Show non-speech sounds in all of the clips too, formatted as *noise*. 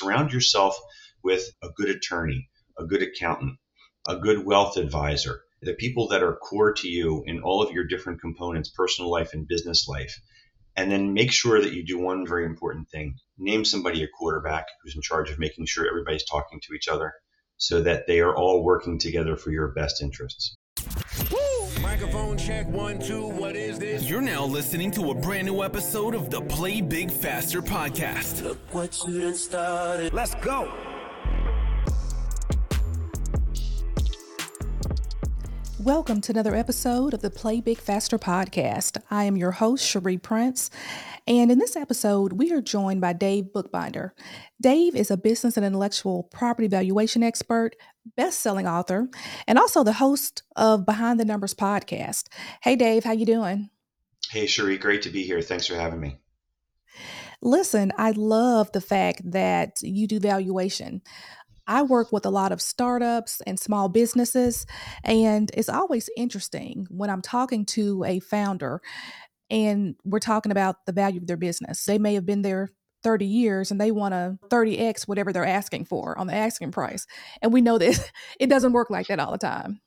surround yourself with a good attorney, a good accountant, a good wealth advisor, the people that are core to you in all of your different components, personal life and business life. And then make sure that you do one very important thing. Name somebody a quarterback who's in charge of making sure everybody's talking to each other so that they are all working together for your best interests. Microphone check one, two. What is this? You're now listening to a brand new episode of the Play Big Faster podcast. Look what you done started. Let's go. Welcome to another episode of the Play Big Faster podcast. I am your host, Scherrie Prince, and in this episode, we are joined by Dave Bookbinder. Dave is a business and intellectual property valuation expert, best-selling author, and also the host of Behind the Numbers podcast. Hey, Dave, how you doing? Hey, Scherrie, great to be here. Thanks for having me. Listen, I love the fact that you do valuation. I work with a lot of startups and small businesses, and it's always interesting when I'm talking to a founder and we're talking about the value of their business. They may have been there 30 years and they want a 30x whatever they're asking for on the asking price. And we know that *laughs* it doesn't work like that all the time.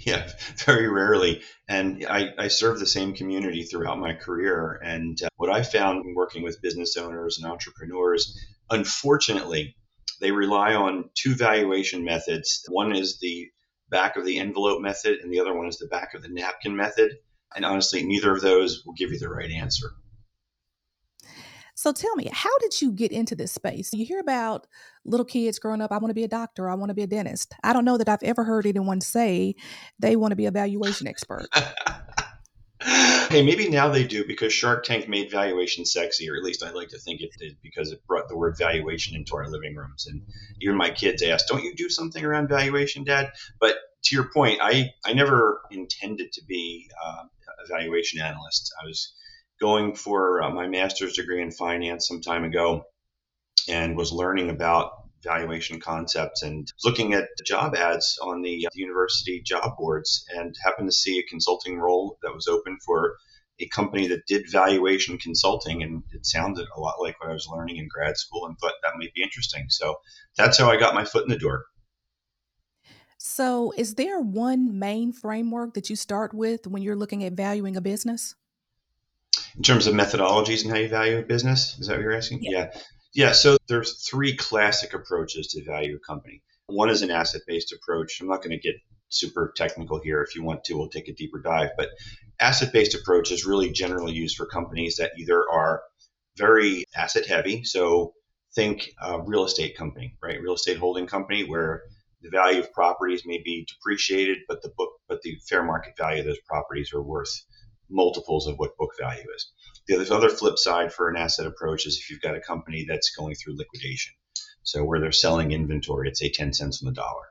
Yeah, *laughs* very rarely. And I, I serve the same community throughout my career. And uh, what I found working with business owners and entrepreneurs, unfortunately, they rely on two valuation methods. One is the back of the envelope method, and the other one is the back of the napkin method. And honestly, neither of those will give you the right answer. So tell me, how did you get into this space? You hear about little kids growing up, I want to be a doctor, I want to be a dentist. I don't know that I've ever heard anyone say they want to be a valuation expert. *laughs* hey, maybe now they do because Shark Tank made valuation sexy, or at least I like to think it did because it brought the word valuation into our living rooms. And even my kids asked, "Don't you do something around valuation, Dad?" But to your point, I I never intended to be uh, a valuation analyst. I was going for uh, my master's degree in finance some time ago, and was learning about valuation concepts and looking at job ads on the uh, university job boards and happened to see a consulting role that was open for a company that did valuation consulting and it sounded a lot like what I was learning in grad school and thought that might be interesting. So that's how I got my foot in the door. So, is there one main framework that you start with when you're looking at valuing a business? In terms of methodologies and how you value a business, is that what you're asking? Yeah. yeah. Yeah, so there's three classic approaches to value a company. One is an asset-based approach. I'm not going to get super technical here. If you want to, we'll take a deeper dive. But asset-based approach is really generally used for companies that either are very asset heavy, so think a real estate company, right? Real estate holding company where the value of properties may be depreciated, but the book, but the fair market value of those properties are worth multiples of what book value is. The other flip side for an asset approach is if you've got a company that's going through liquidation. So where they're selling inventory at say 10 cents on the dollar.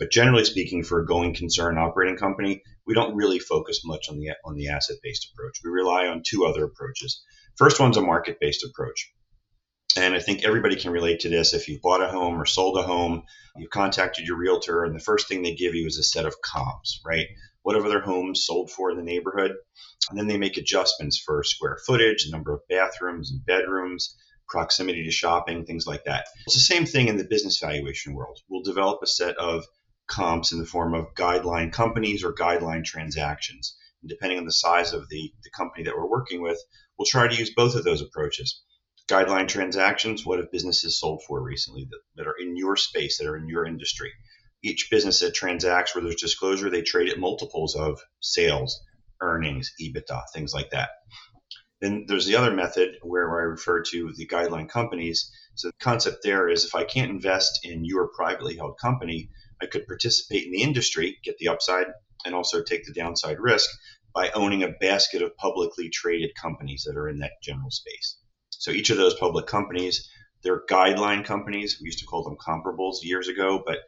But generally speaking, for a going concern operating company, we don't really focus much on the on the asset-based approach. We rely on two other approaches. First one's a market-based approach. And I think everybody can relate to this. If you've bought a home or sold a home, you've contacted your realtor, and the first thing they give you is a set of comps, right? Whatever their homes sold for in the neighborhood. And then they make adjustments for square footage, number of bathrooms and bedrooms, proximity to shopping, things like that. It's the same thing in the business valuation world. We'll develop a set of comps in the form of guideline companies or guideline transactions. And depending on the size of the, the company that we're working with, we'll try to use both of those approaches. Guideline transactions, what have businesses sold for recently that, that are in your space, that are in your industry? Each business that transacts where there's disclosure, they trade at multiples of sales, earnings, EBITDA, things like that. Then there's the other method where, I refer to the guideline companies. So the concept there is if I can't invest in your privately held company, I could participate in the industry, get the upside, and also take the downside risk by owning a basket of publicly traded companies that are in that general space. So each of those public companies, they're guideline companies. We used to call them comparables years ago, but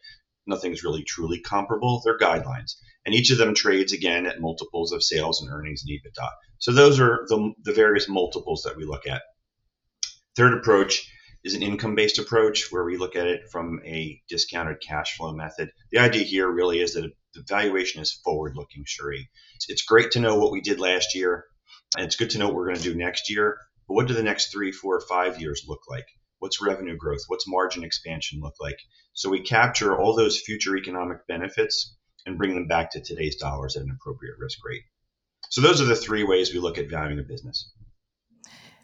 nothing's really truly comparable. They're guidelines. And each of them trades again at multiples of sales and earnings and EBITDA. So those are the, the various multiples that we look at. Third approach is an income based approach where we look at it from a discounted cash flow method. The idea here really is that the valuation is forward looking, Scherrie. It's great to know what we did last year, and it's good to know what we're going to do next year. But what do the next three, four, five years look like? What's revenue growth? What's margin expansion look like? So we capture all those future economic benefits and bring them back to today's dollars at an appropriate risk rate. So those are the three ways we look at valuing a business.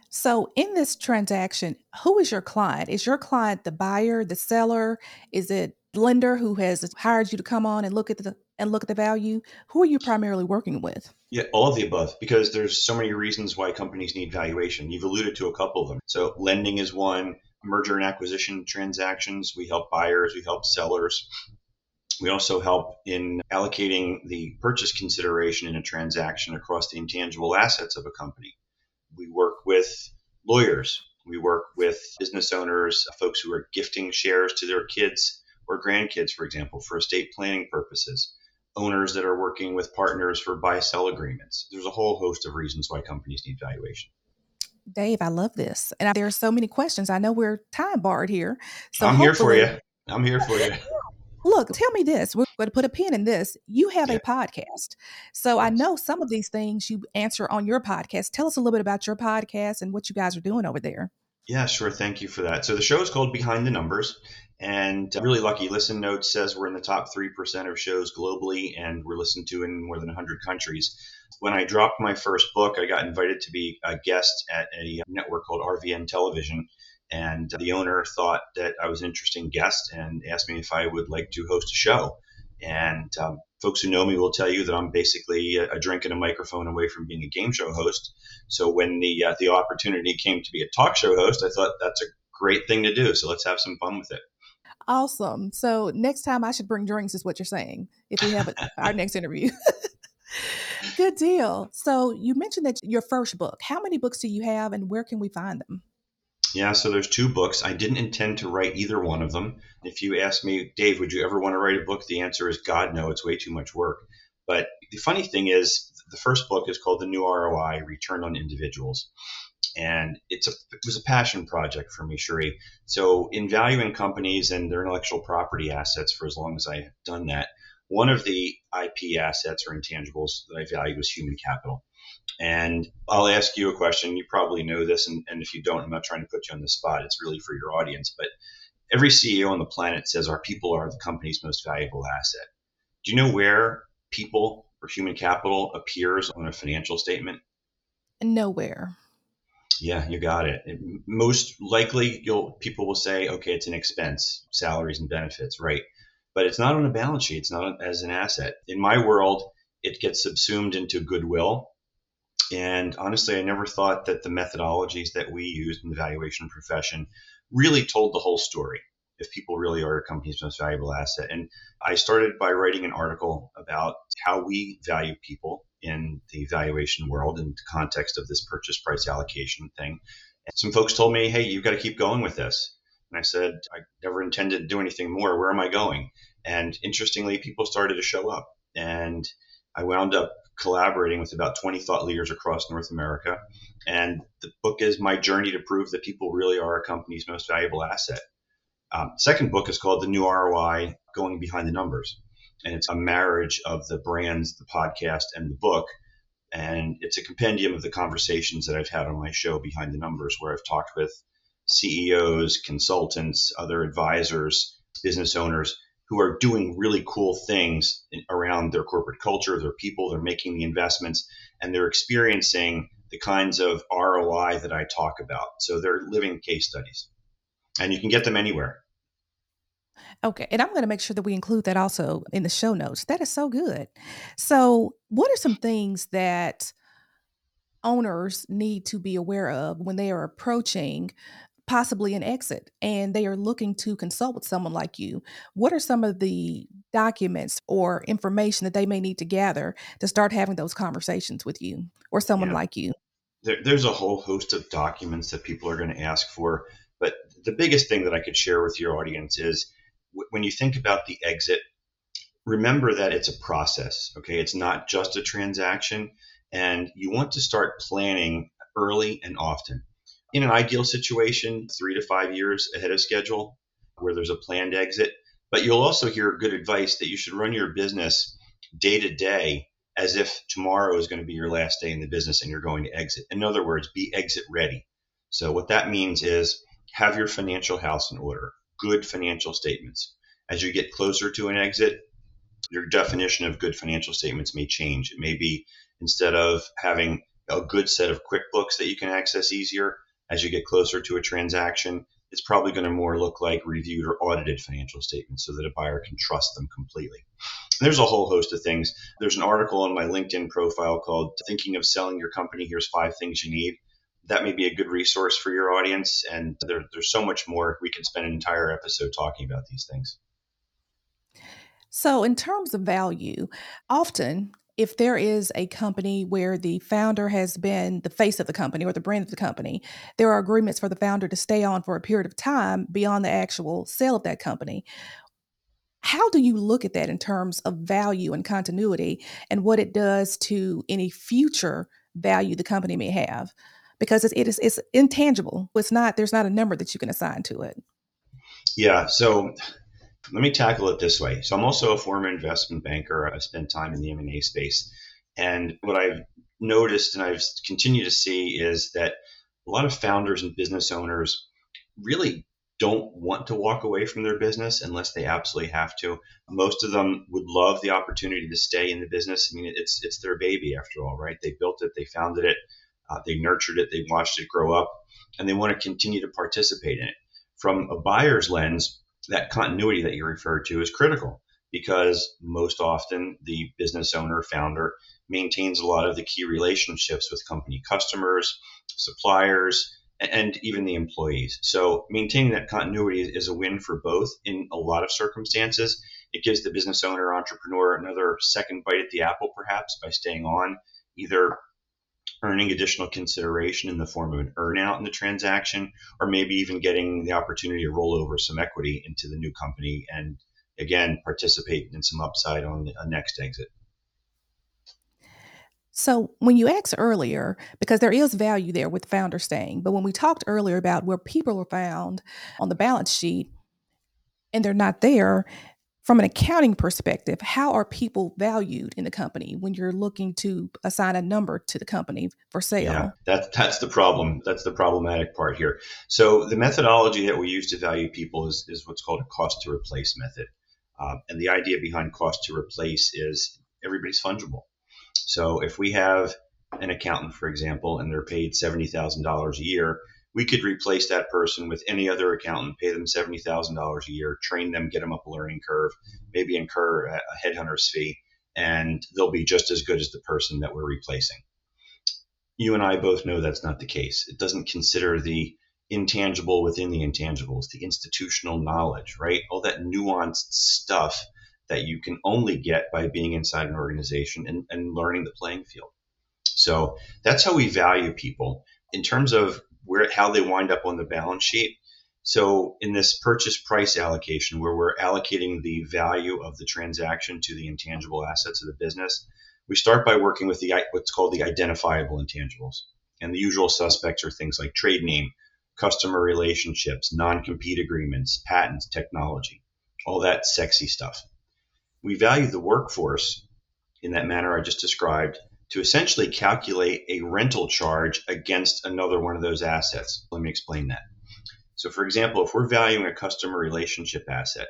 So, in this transaction, who is your client? Is your client the buyer, the seller? Is it lender who has hired you to come on and look at the and look at the value? Who are you primarily working with? Yeah, all of the above, because there's so many reasons why companies need valuation. You've alluded to a couple of them. So, lending is one, merger and acquisition transactions. We help buyers, we help sellers. We also help in allocating the purchase consideration in a transaction across the intangible assets of a company. We work with lawyers. We work with business owners, folks who are gifting shares to their kids or grandkids, for example, for estate planning purposes. Owners that are working with partners for buy sell agreements. There's a whole host of reasons why companies need valuation. Dave, I love this. And there are so many questions. I know we're time barred here. So I'm here for you. I'm here for you. *laughs* Look, tell me this. We're going to put a pin in this. You have yeah. a podcast. So I know some of these things you answer on your podcast. Tell us a little bit about your podcast and what you guys are doing over there. Yeah, sure. Thank you for that. So the show is called Behind the Numbers. And I'm really lucky. Listen Notes says we're in the top 3% of shows globally, and we're listened to in more than 100 countries. When I dropped my first book, I got invited to be a guest at a network called RVN Television and the owner thought that I was an interesting guest and asked me if I would like to host a show. And um, folks who know me will tell you that I'm basically a, a, drink and a microphone away from being a game show host. So when the uh, the opportunity came to be a talk show host, I thought that's a great thing to do. So let's have some fun with it. Awesome. So next time I should bring drinks, is what you're saying. If we have a, our next interview. *laughs* Good deal. So you mentioned that your first book. How many books do you have, and where can we find them? Yeah, so there's two books. I didn't intend to write either one of them. If you ask me, Dave, would you ever want to write a book? The answer is God, no, it's way too much work. But the funny thing is, the first book is called The New ROI Return on Individuals. And it's a, it was a passion project for me, Scherrie. So, in valuing companies and their intellectual property assets for as long as I've done that, one of the IP assets or intangibles that I valued was human capital. And I'll ask you a question. You probably know this, and, and if you don't, I'm not trying to put you on the spot. It's really for your audience. But every CEO on the planet says our people are the company's most valuable asset. Do you know where people or human capital appears on a financial statement? Nowhere. Yeah, you got it. it. Most likely, you'll people will say, okay, it's an expense, salaries and benefits, right? But it's not on a balance sheet. It's not as an asset. In my world, it gets subsumed into goodwill and honestly, I never thought that the methodologies that we use in the valuation profession really told the whole story if people really are a company's most valuable asset. And I started by writing an article about how we value people in the valuation world in the context of this purchase price allocation thing. And some folks told me, hey, you've got to keep going with this. And I said, I never intended to do anything more. Where am I going? And interestingly, people started to show up. And I wound up collaborating with about 20 thought leaders across North America. And the book is my journey to prove that people really are a company's most valuable asset. Um, second book is called The New ROI Going Behind the Numbers. And it's a marriage of the brands, the podcast, and the book. And it's a compendium of the conversations that I've had on my show, Behind the Numbers, where I've talked with CEOs, consultants, other advisors, business owners who are doing really cool things around their corporate culture, their people, they're making the investments, and they're experiencing the kinds of ROI that I talk about. So they're living case studies, and you can get them anywhere. Okay, and I'm going to make sure that we include that also in the show notes. That is so good. So, what are some things that owners need to be aware of when they are approaching possibly an exit and they are looking to consult with someone like you, what are some of the documents or information that they may need to gather to start having those conversations with you or someone yeah. like you? There, there's a whole host of documents that people are going to ask for. But the biggest thing that I could share with your audience is w- when you think about the exit, remember that it's a process. Okay. It's not just a transaction. And you want to start planning early and often in an ideal situation, three to five years ahead of schedule, where there's a planned exit. But you'll also hear good advice that you should run your business day to day as if tomorrow is going to be your last day in the business and you're going to exit. In other words, be exit ready. So, what that means is have your financial house in order, good financial statements. As you get closer to an exit, your definition of good financial statements may change. It may be instead of having a good set of QuickBooks that you can access easier as you get closer to a transaction, it's probably going to more look like reviewed or audited financial statements so that a buyer can trust them completely. There's a whole host of things. There's an article on my LinkedIn profile called Thinking of Selling Your Company. Here's five things you need. That may be a good resource for your audience. And there, there's so much more. We could spend an entire episode talking about these things. So, in terms of value, often if there is a company where the founder has been the face of the company or the brand of the company, there are agreements for the founder to stay on for a period of time beyond the actual sale of that company. How do you look at that in terms of value and continuity and what it does to any future value the company may have? Because it's, it is, it's intangible. It's not, there's not a number that you can assign to it. Yeah. So let me tackle it this way. So I'm also a former investment banker. I've spent time in the M&A space. And what I've noticed and I've continued to see is that a lot of founders and business owners really don't want to walk away from their business unless they absolutely have to. Most of them would love the opportunity to stay in the business. I mean, it's it's their baby after all, right? They built it, they founded it, uh, they nurtured it, they watched it grow up, and they want to continue to participate in it. From a buyer's lens, that continuity that you referred to is critical because most often the business owner founder maintains a lot of the key relationships with company customers, suppliers, and even the employees. So maintaining that continuity is a win for both in a lot of circumstances. It gives the business owner entrepreneur another second bite at the apple perhaps by staying on either earning additional consideration in the form of an earnout in the transaction, or maybe even getting the opportunity to roll over some equity into the new company and again participate in some upside on a next exit. So, when you asked earlier, because there is value there with founder staying, but when we talked earlier about where people are found on the balance sheet and they're not there, from an accounting perspective, how are people valued in the company when you're looking to assign a number to the company for sale? Yeah, that, that's the problem. That's the problematic part here. So the methodology that we use to value people is, is what's called a cost to replace method. Uh, and the idea behind cost to replace is everybody's fungible. So if we have an accountant, for example, and they're paid $70,000 a year, we could replace that person with any other accountant, pay them $70,000 a year, train them, get them up a learning curve, maybe incur a headhunter's fee, and they'll be just as good as the person that we're replacing. You and I both know that's not the case. It doesn't consider the intangible within the intangibles, the institutional knowledge, right? All that nuanced stuff that you can only get by being inside an organization and, and learning the playing field. So that's how we value people. In terms of where how they wind up on the balance sheet. So in this purchase price allocation, where we're allocating the value of the transaction to the intangible assets of the business, we start by working with the what's called the identifiable intangibles. And the usual suspects are things like trade name, customer relationships, non-compete agreements, patents, technology, all that sexy stuff. We value the workforce in that manner I just described to essentially calculate a rental charge against another one of those assets. Let me explain that. So, for example, if we're valuing a customer relationship asset,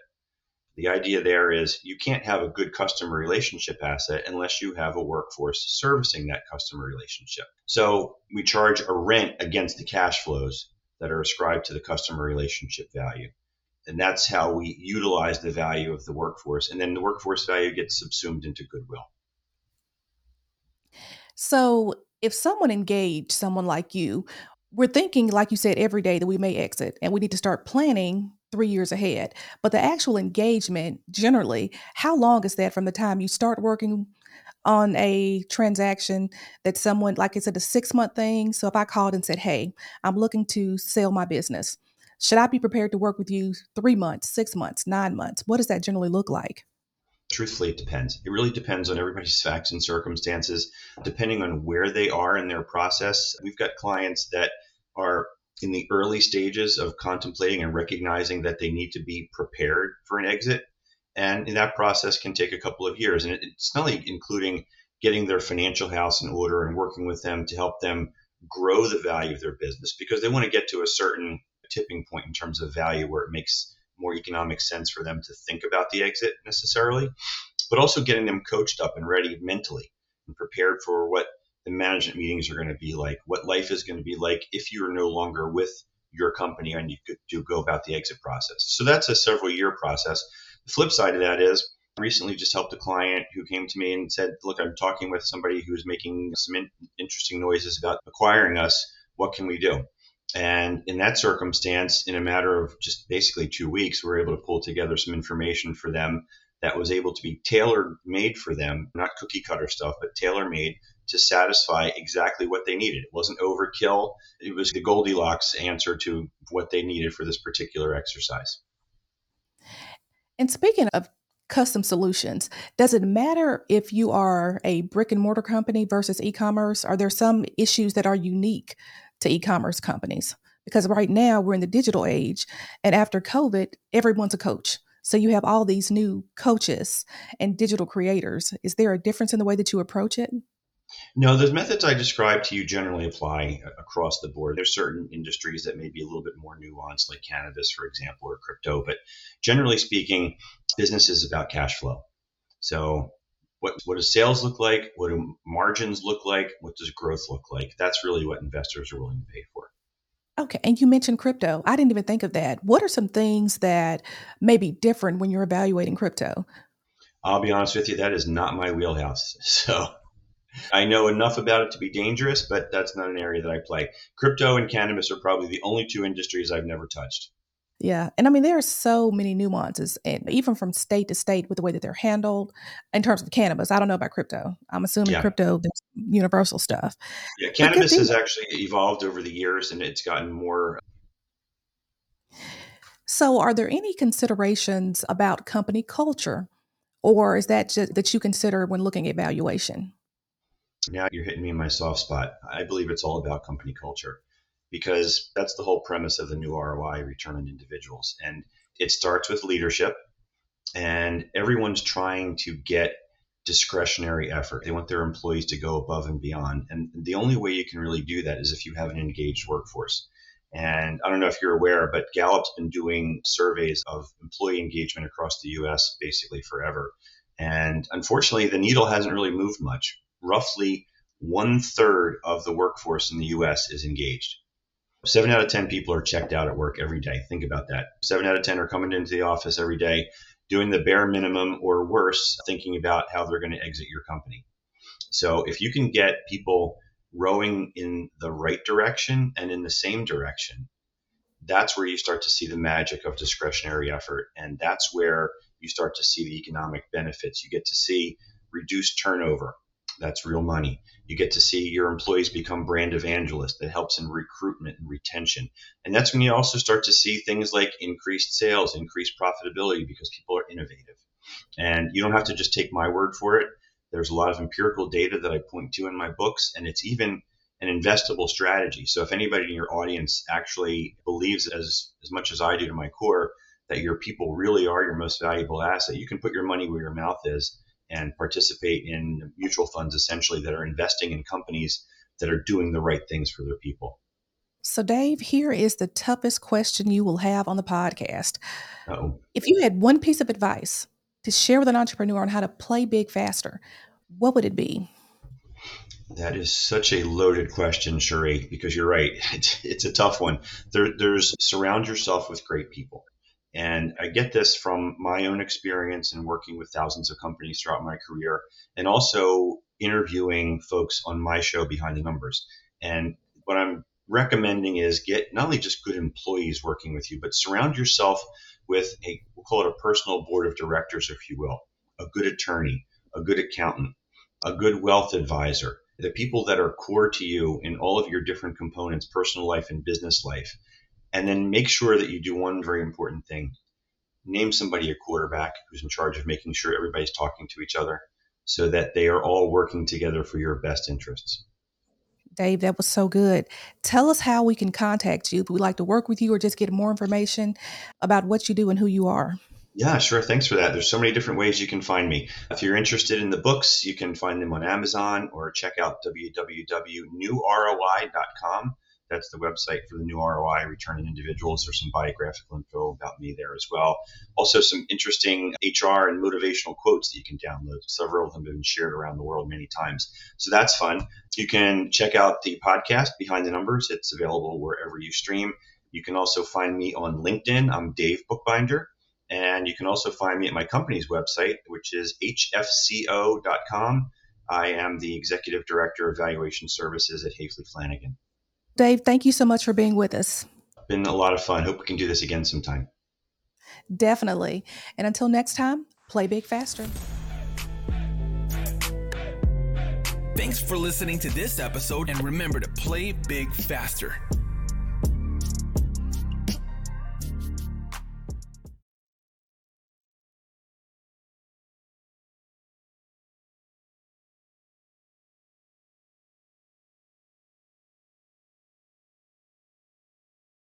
the idea there is you can't have a good customer relationship asset unless you have a workforce servicing that customer relationship. So, we charge a rent against the cash flows that are ascribed to the customer relationship value. And that's how we utilize the value of the workforce. And then the workforce value gets subsumed into goodwill. So if someone engaged someone like you, we're thinking, like you said, every day that we may exit and we need to start planning three years ahead. But the actual engagement, generally, how long is that from the time you start working on a transaction that someone, like I said, a six month thing? So if I called and said, hey, I'm looking to sell my business, should I be prepared to work with you three months, six months, nine months? What does that generally look like? Truthfully, it depends. It really depends on everybody's facts and circumstances, depending on where they are in their process. We've got clients that are in the early stages of contemplating and recognizing that they need to be prepared for an exit. And that process can take a couple of years. And it's not only including getting their financial house in order and working with them to help them grow the value of their business because they want to get to a certain tipping point in terms of value where it makes more economic sense for them to think about the exit necessarily, but also getting them coached up and ready mentally and prepared for what the management meetings are going to be like, what life is going to be like if you're no longer with your company and you do go about the exit process. So that's a several year process. The flip side of that is recently just helped a client who came to me and said, Look, I'm talking with somebody who's making some in- interesting noises about acquiring us. What can we do? And in that circumstance, in a matter of just basically two weeks, we were able to pull together some information for them that was able to be tailor made for them, not cookie cutter stuff, but tailor made to satisfy exactly what they needed. It wasn't overkill. It was the Goldilocks answer to what they needed for this particular exercise. And speaking of custom solutions, does it matter if you are a brick and mortar company versus e commerce? Are there some issues that are unique to e commerce companies? Because right now we're in the digital age, and after COVID, everyone's a coach. So you have all these new coaches and digital creators. Is there a difference in the way that you approach it? No, the methods I described to you generally apply uh, across the board. There's certain industries that may be a little bit more nuanced, like cannabis, for example, or crypto. But generally speaking, business is about cash flow. So, what, what does sales look like? What do margins look like? What does growth look like? That's really what investors are willing to pay for. Okay. And you mentioned crypto. I didn't even think of that. What are some things that may be different when you're evaluating crypto? I'll be honest with you, that is not my wheelhouse. *laughs* So I know enough about it to be dangerous, but that's not an area that I play. Crypto and cannabis are probably the only two industries I've never touched. Yeah. And I mean, there are so many nuances, and even from state to state with the way that they're handled in terms of cannabis. I don't know about crypto. I'm assuming yeah. crypto, there's universal stuff. Yeah. Cannabis has actually evolved over the years and it's gotten more. So, are there any considerations about company culture, or is that just that you consider when looking at valuation? Now you're hitting me in my soft spot. I believe it's all about company culture because that's the whole premise of the new ROI return on individuals. And it starts with leadership, and everyone's trying to get discretionary effort. They want their employees to go above and beyond. And the only way you can really do that is if you have an engaged workforce. And I don't know if you're aware, but Gallup's been doing surveys of employee engagement across the US basically forever. And unfortunately, the needle hasn't really moved much. Roughly one third of the workforce in the US is engaged. Seven out of 10 people are checked out at work every day. Think about that. Seven out of 10 are coming into the office every day, doing the bare minimum or worse, thinking about how they're going to exit your company. So if you can get people rowing in the right direction and in the same direction, that's where you start to see the magic of discretionary effort. And that's where you start to see the economic benefits. You get to see reduced turnover. That's real money. You get to see your employees become brand evangelists. That helps in recruitment and retention. And that's when you also start to see things like increased sales, increased profitability because people are innovative. And you don't have to just take my word for it. There's a lot of empirical data that I point to in my books, and it's even an investable strategy. So if anybody in your audience actually believes as as much as I do to my core that your people really are your most valuable asset, you can put your money where your mouth is and participate in mutual funds essentially that are investing in companies that are doing the right things for their people. So, Dave, here is the toughest question you will have on the podcast. Uh-oh. If you had one piece of advice to share with an entrepreneur on how to play big faster, what would it be? That is such a loaded question, Scherrie, because you're right. It's, *laughs* it's a tough one. There, there's surround yourself with great people. And I get this from my own experience in working with thousands of companies throughout my career and also interviewing folks on my show Behind the Numbers. And what I'm recommending is get not only just good employees working with you, but surround yourself with a, we'll call it a personal board of directors, if you will, a good attorney, a good accountant, a good wealth advisor, the people that are core to you in all of your different components, personal life and business life. And then make sure that you do one very important thing name somebody a quarterback who's in charge of making sure everybody's talking to each other so that they are all working together for your best interests. Dave, that was so good. Tell us how we can contact you if we'd like to work with you or just get more information about what you do and who you are. Yeah, sure. Thanks for that. There's so many different ways you can find me. If you're interested in the books, you can find them on Amazon or check out www.newroi.com. That's the website for the new ROI, Return on Individuals. There's some biographical info about me there as well. Also, some interesting HR and motivational quotes that you can download. Several of them have been shared around the world many times. So that's fun. You can check out the podcast Behind the Numbers. It's available wherever you stream. You can also find me on LinkedIn. I'm Dave Bookbinder. And you can also find me at my company's website, which is hfco.com. I am the Executive Director of Valuation Services at Hafele Flanagan. Dave, thank you so much for being with us. Been a lot of fun. Hope we can do this again sometime. Definitely. And until next time, play big faster. Thanks for listening to this episode and remember to play big faster.